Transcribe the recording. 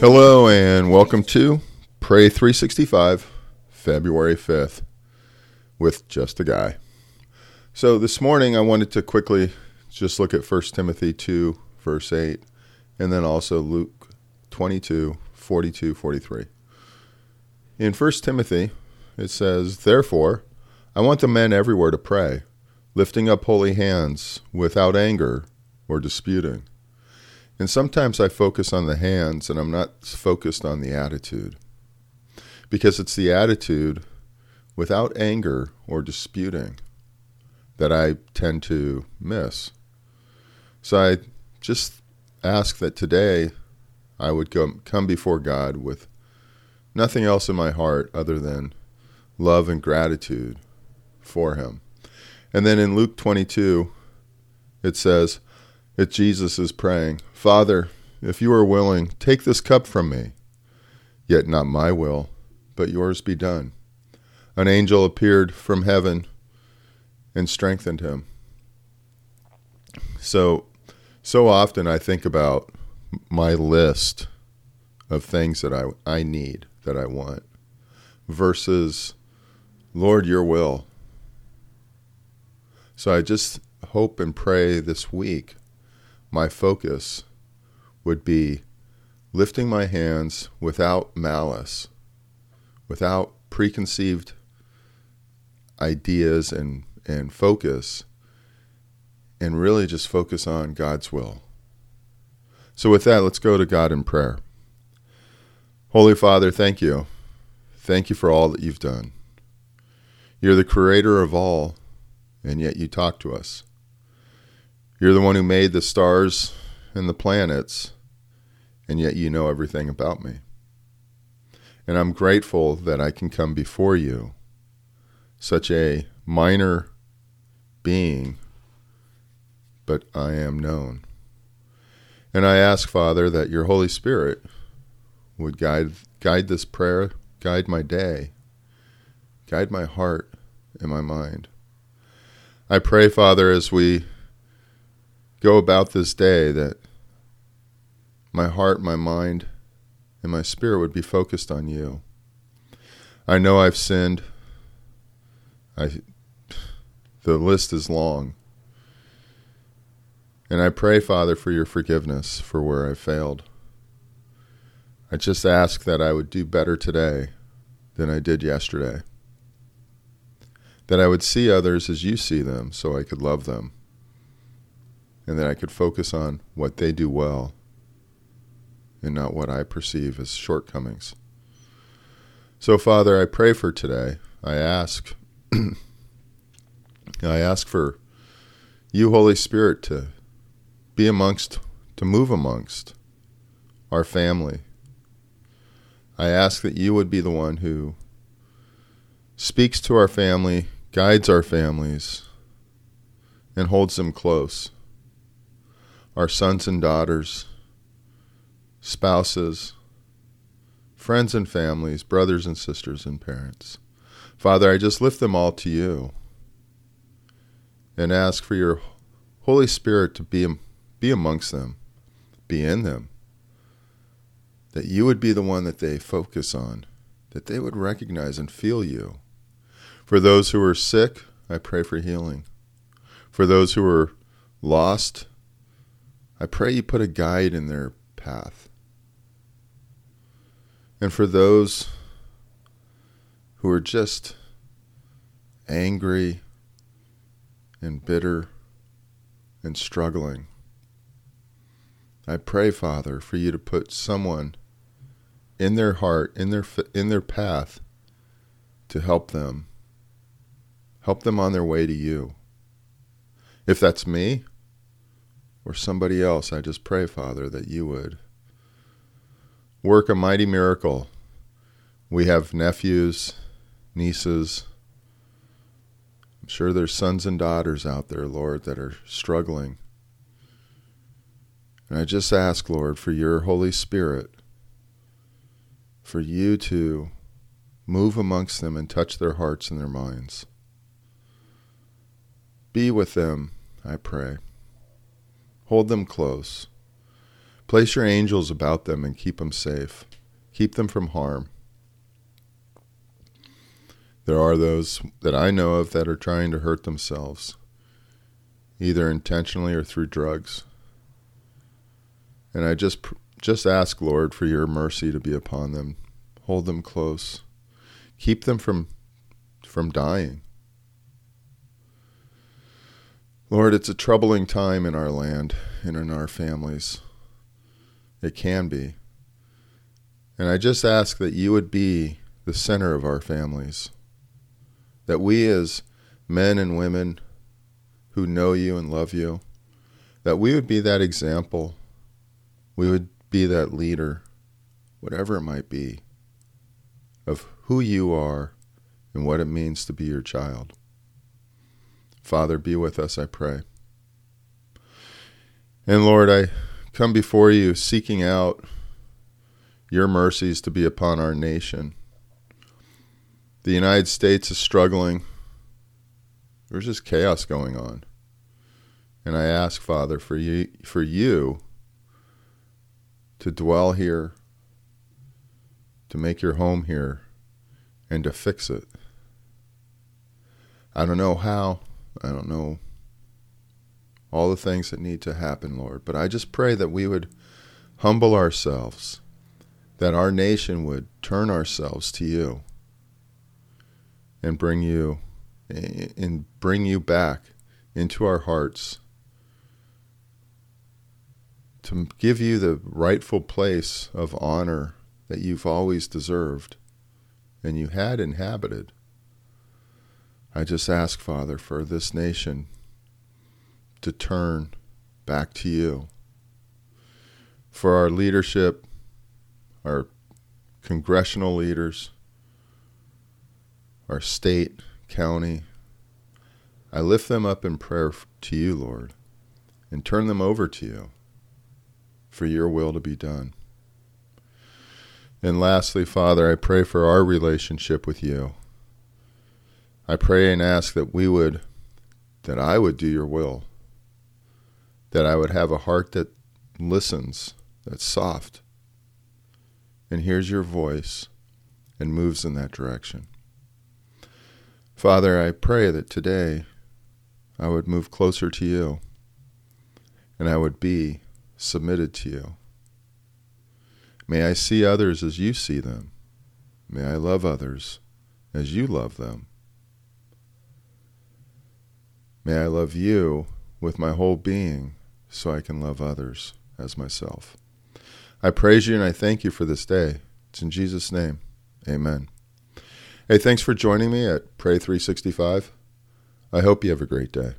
Hello and welcome to Pray 365, February 5th, with just a guy. So this morning I wanted to quickly just look at 1 Timothy 2, verse 8, and then also Luke 22, 42, 43. In 1 Timothy, it says, Therefore, I want the men everywhere to pray, lifting up holy hands without anger or disputing. And sometimes I focus on the hands and I'm not focused on the attitude. Because it's the attitude without anger or disputing that I tend to miss. So I just ask that today I would come, come before God with nothing else in my heart other than love and gratitude for Him. And then in Luke 22, it says, that Jesus is praying, Father, if you are willing, take this cup from me. Yet not my will, but yours be done. An angel appeared from heaven and strengthened him. So, so often I think about my list of things that I, I need, that I want, versus, Lord, your will. So I just hope and pray this week my focus would be lifting my hands without malice, without preconceived ideas and, and focus, and really just focus on God's will. So, with that, let's go to God in prayer. Holy Father, thank you. Thank you for all that you've done. You're the creator of all, and yet you talk to us. You're the one who made the stars and the planets, and yet you know everything about me. And I'm grateful that I can come before you, such a minor being, but I am known. And I ask, Father, that your Holy Spirit would guide guide this prayer, guide my day, guide my heart and my mind. I pray, Father, as we go about this day that my heart, my mind, and my spirit would be focused on you. I know I've sinned. I the list is long. And I pray, Father, for your forgiveness for where I failed. I just ask that I would do better today than I did yesterday. That I would see others as you see them so I could love them and that I could focus on what they do well and not what I perceive as shortcomings. So, Father, I pray for today. I ask, I ask for you, Holy Spirit, to be amongst, to move amongst our family. I ask that you would be the one who speaks to our family, guides our families, and holds them close our sons and daughters, spouses, friends and families, brothers and sisters and parents. Father, I just lift them all to you and ask for your Holy Spirit to be, be amongst them, be in them, that you would be the one that they focus on, that they would recognize and feel you. For those who are sick, I pray for healing. For those who are lost, I pray you put a guide in their path. And for those who are just angry and bitter and struggling, I pray, Father, for you to put someone in their heart, in their in their path to help them. Help them on their way to you. If that's me, or somebody else, I just pray, Father, that you would work a mighty miracle. We have nephews, nieces. I'm sure there's sons and daughters out there, Lord, that are struggling. And I just ask, Lord, for your Holy Spirit, for you to move amongst them and touch their hearts and their minds. Be with them, I pray. Hold them close. Place your angels about them and keep them safe. Keep them from harm. There are those that I know of that are trying to hurt themselves, either intentionally or through drugs. And I just just ask, Lord, for your mercy to be upon them. Hold them close. Keep them from from dying. Lord, it's a troubling time in our land and in our families. It can be. And I just ask that you would be the center of our families. That we, as men and women who know you and love you, that we would be that example. We would be that leader, whatever it might be, of who you are and what it means to be your child. Father, be with us, I pray. And Lord, I come before you seeking out your mercies to be upon our nation. The United States is struggling. There's just chaos going on. And I ask, Father, for you, for you to dwell here, to make your home here, and to fix it. I don't know how. I don't know all the things that need to happen, Lord. But I just pray that we would humble ourselves, that our nation would turn ourselves to you and bring you and bring you back into our hearts to give you the rightful place of honor that you've always deserved and you had inhabited. I just ask, Father, for this nation to turn back to you. For our leadership, our congressional leaders, our state, county, I lift them up in prayer to you, Lord, and turn them over to you for your will to be done. And lastly, Father, I pray for our relationship with you. I pray and ask that we would, that I would do your will, that I would have a heart that listens, that's soft, and hears your voice and moves in that direction. Father, I pray that today I would move closer to you and I would be submitted to you. May I see others as you see them. May I love others as you love them. May I love you with my whole being so I can love others as myself. I praise you and I thank you for this day. It's in Jesus' name. Amen. Hey, thanks for joining me at Pray 365. I hope you have a great day.